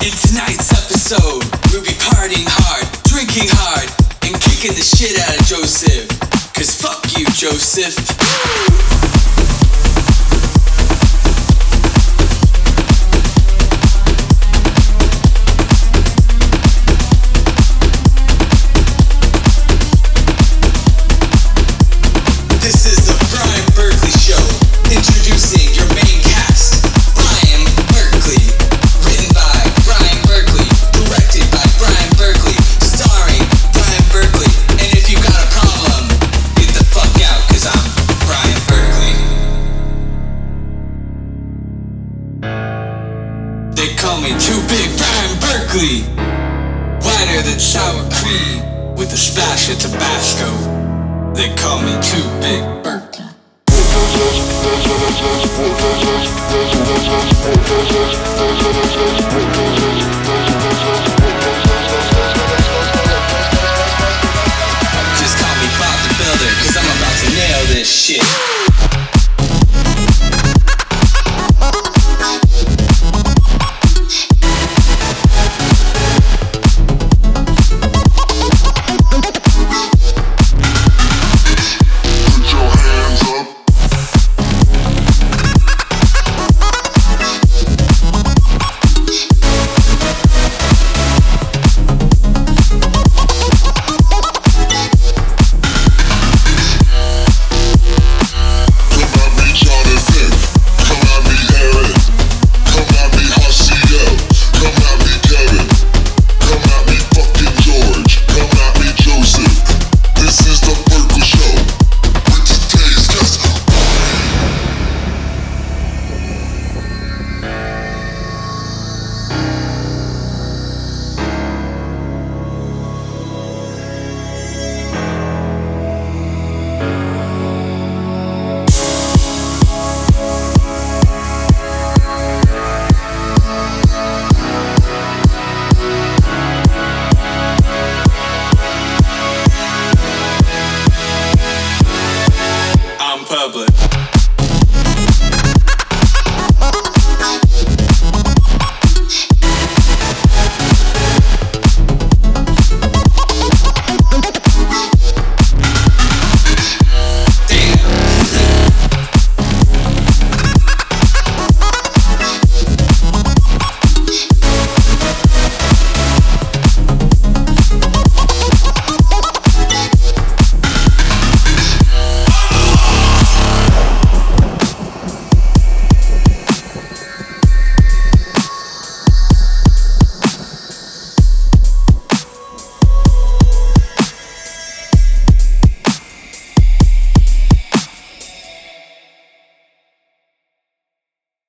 In tonight's episode, we'll be partying hard, drinking hard, and kicking the shit out of Joseph. Cause fuck you, Joseph. Me Too Big Brian Burckley. Whiter than sour cream with a splash of Tabasco. They call me Too Big Burckley. Just call me Bob the Builder, cause I'm about to nail this shit.